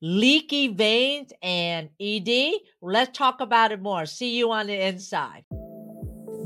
leaky veins and ED? Let's talk about it more. See you on the inside.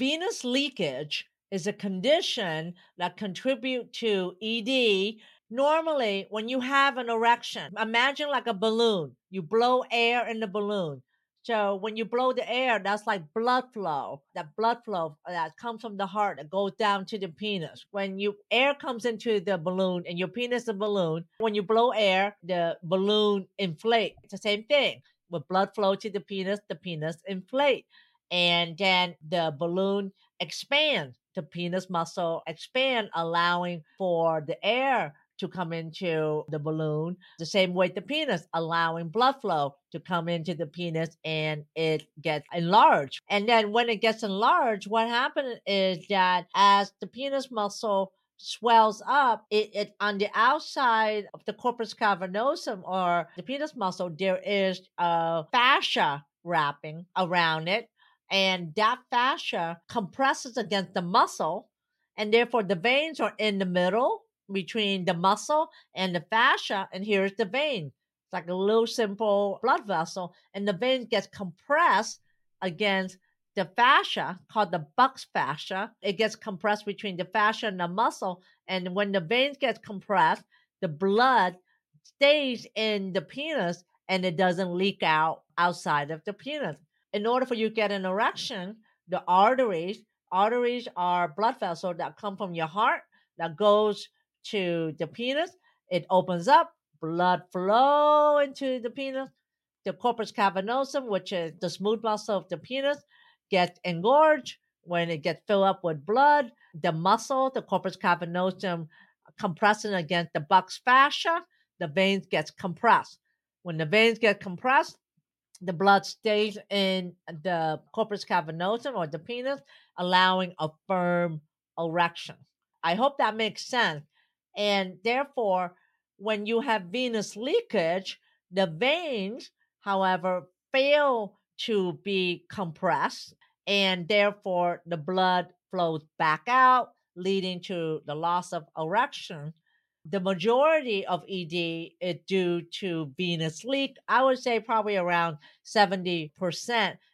Venous leakage is a condition that contribute to ED. Normally, when you have an erection, imagine like a balloon. You blow air in the balloon. So when you blow the air, that's like blood flow. That blood flow uh, that comes from the heart that goes down to the penis. When you air comes into the balloon and your penis is a balloon, when you blow air, the balloon inflate. It's the same thing. With blood flow to the penis, the penis inflate and then the balloon expands the penis muscle expand allowing for the air to come into the balloon the same way the penis allowing blood flow to come into the penis and it gets enlarged. And then when it gets enlarged what happens is that as the penis muscle swells up it, it on the outside of the corpus cavernosum or the penis muscle there is a fascia wrapping around it and that fascia compresses against the muscle and therefore the veins are in the middle between the muscle and the fascia and here's the vein. It's like a little simple blood vessel and the vein gets compressed against the fascia called the buck's fascia. It gets compressed between the fascia and the muscle and when the veins get compressed the blood stays in the penis and it doesn't leak out outside of the penis in order for you to get an erection, the arteries, arteries are blood vessels that come from your heart that goes to the penis. It opens up, blood flow into the penis. The corpus cavernosum, which is the smooth muscle of the penis, gets engorged. When it gets filled up with blood, the muscle, the corpus cavernosum, compressing against the buck's fascia, the veins gets compressed. When the veins get compressed, the blood stays in the corpus cavernosum or the penis, allowing a firm erection. I hope that makes sense. And therefore, when you have venous leakage, the veins, however, fail to be compressed, and therefore the blood flows back out, leading to the loss of erection the majority of ED is eh, due to venous leak. I would say probably around 70%.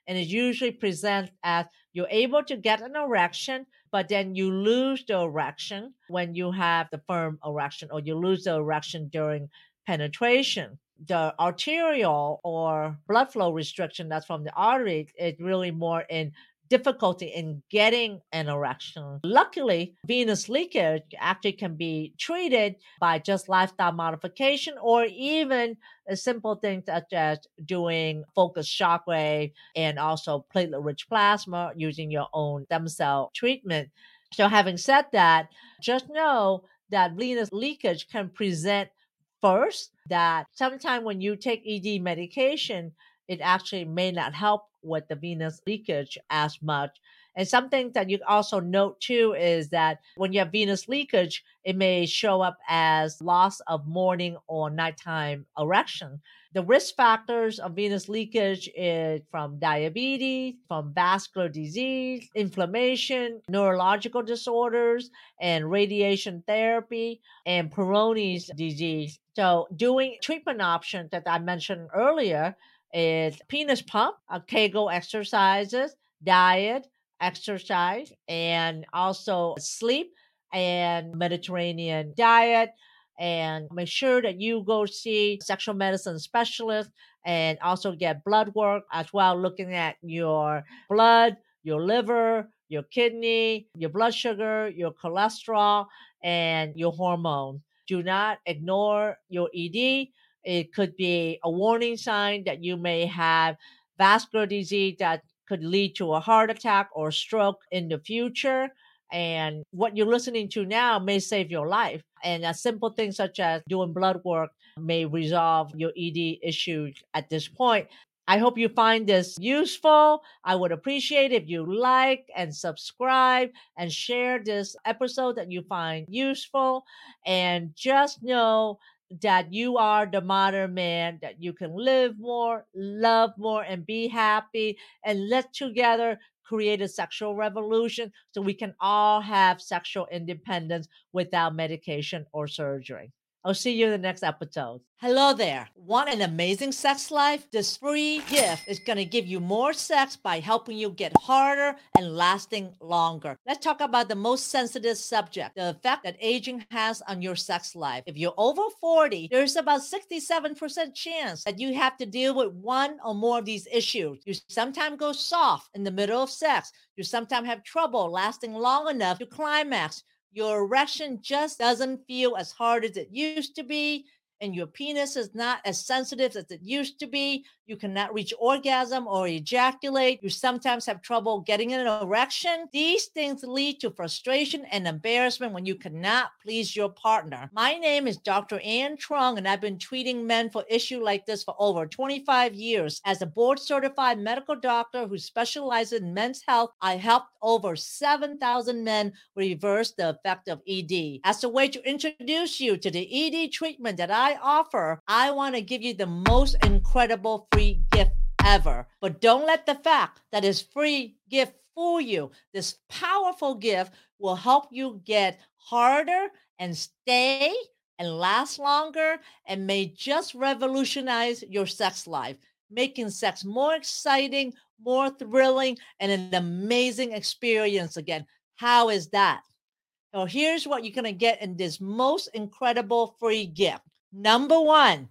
And it usually presents as you're able to get an erection, but then you lose the erection when you have the firm erection, or you lose the erection during penetration. The arterial or blood flow restriction that's from the artery is really more in difficulty in getting an erection. Luckily, venous leakage actually can be treated by just lifestyle modification or even a simple things such as doing focused shockwave and also platelet rich plasma using your own stem cell treatment. So, having said that, just know that venous leakage can present first, that sometimes when you take ED medication, it actually may not help with the venous leakage as much. And something that you also note too is that when you have venous leakage, it may show up as loss of morning or nighttime erection. The risk factors of venous leakage is from diabetes, from vascular disease, inflammation, neurological disorders, and radiation therapy, and Peyronie's disease. So, doing treatment options that I mentioned earlier is penis pump, uh, Kegel exercises, diet, exercise, and also sleep and Mediterranean diet. And make sure that you go see sexual medicine specialist and also get blood work as well, looking at your blood, your liver, your kidney, your blood sugar, your cholesterol, and your hormones. Do not ignore your ED it could be a warning sign that you may have vascular disease that could lead to a heart attack or stroke in the future. And what you're listening to now may save your life. And a simple thing such as doing blood work may resolve your ED issues at this point. I hope you find this useful. I would appreciate if you like and subscribe and share this episode that you find useful. And just know that you are the modern man, that you can live more, love more, and be happy. And let's together create a sexual revolution so we can all have sexual independence without medication or surgery. I'll see you in the next episode. Hello there. Want an amazing sex life? This free gift is going to give you more sex by helping you get harder and lasting longer. Let's talk about the most sensitive subject the effect that aging has on your sex life. If you're over 40, there's about 67% chance that you have to deal with one or more of these issues. You sometimes go soft in the middle of sex, you sometimes have trouble lasting long enough to climax your erection just doesn't feel as hard as it used to be and your penis is not as sensitive as it used to be. You cannot reach orgasm or ejaculate. You sometimes have trouble getting an erection. These things lead to frustration and embarrassment when you cannot please your partner. My name is Dr. Ann Truong, and I've been treating men for issues like this for over 25 years. As a board certified medical doctor who specializes in men's health, I helped over 7,000 men reverse the effect of ED. As a way to introduce you to the ED treatment that I I offer, I want to give you the most incredible free gift ever. But don't let the fact that it's free gift fool you. This powerful gift will help you get harder and stay and last longer and may just revolutionize your sex life, making sex more exciting, more thrilling, and an amazing experience again. How is that? Now, here's what you're going to get in this most incredible free gift. Number one,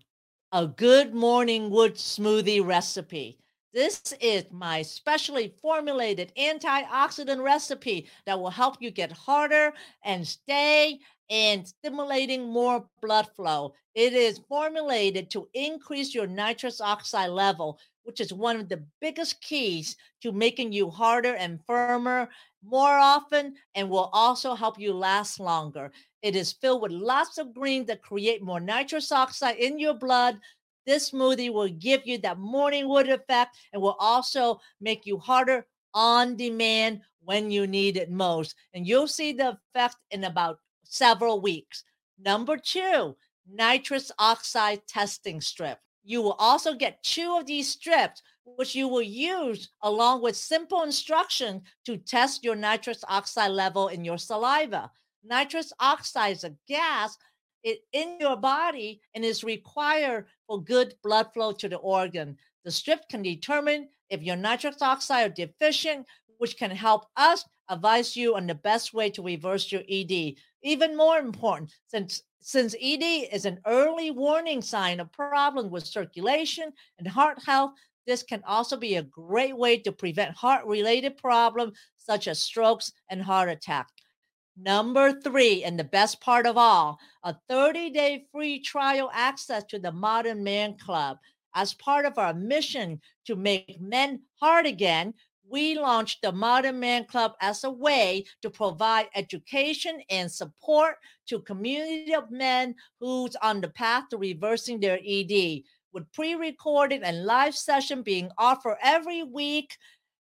a good morning wood smoothie recipe. This is my specially formulated antioxidant recipe that will help you get harder and stay and stimulating more blood flow. It is formulated to increase your nitrous oxide level, which is one of the biggest keys to making you harder and firmer more often and will also help you last longer. It is filled with lots of greens that create more nitrous oxide in your blood. This smoothie will give you that morning wood effect and will also make you harder on demand when you need it most. And you'll see the effect in about several weeks. Number two, nitrous oxide testing strip. You will also get two of these strips, which you will use along with simple instructions to test your nitrous oxide level in your saliva nitrous oxide is a gas in your body and is required for good blood flow to the organ. The strip can determine if your nitrous oxide are deficient, which can help us advise you on the best way to reverse your ED. Even more important, since since ED is an early warning sign of problem with circulation and heart health, this can also be a great way to prevent heart-related problems such as strokes and heart attack. Number three, and the best part of all, a 30 day free trial access to the Modern Man Club. As part of our mission to make men hard again, we launched the Modern Man Club as a way to provide education and support to community of men who's on the path to reversing their ED. With pre-recorded and live session being offered every week,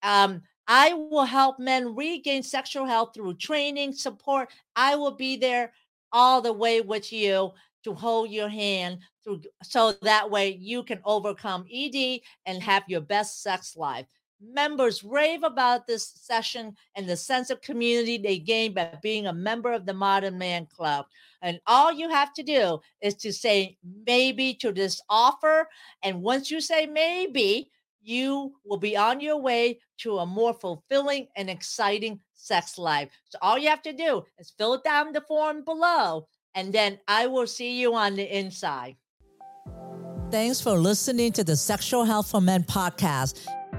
um, I will help men regain sexual health through training, support. I will be there all the way with you to hold your hand through so that way you can overcome ED and have your best sex life. Members rave about this session and the sense of community they gain by being a member of the Modern Man Club. And all you have to do is to say maybe to this offer. And once you say maybe, you will be on your way to a more fulfilling and exciting sex life. So all you have to do is fill down the form below, and then I will see you on the inside. Thanks for listening to the Sexual Health for Men podcast.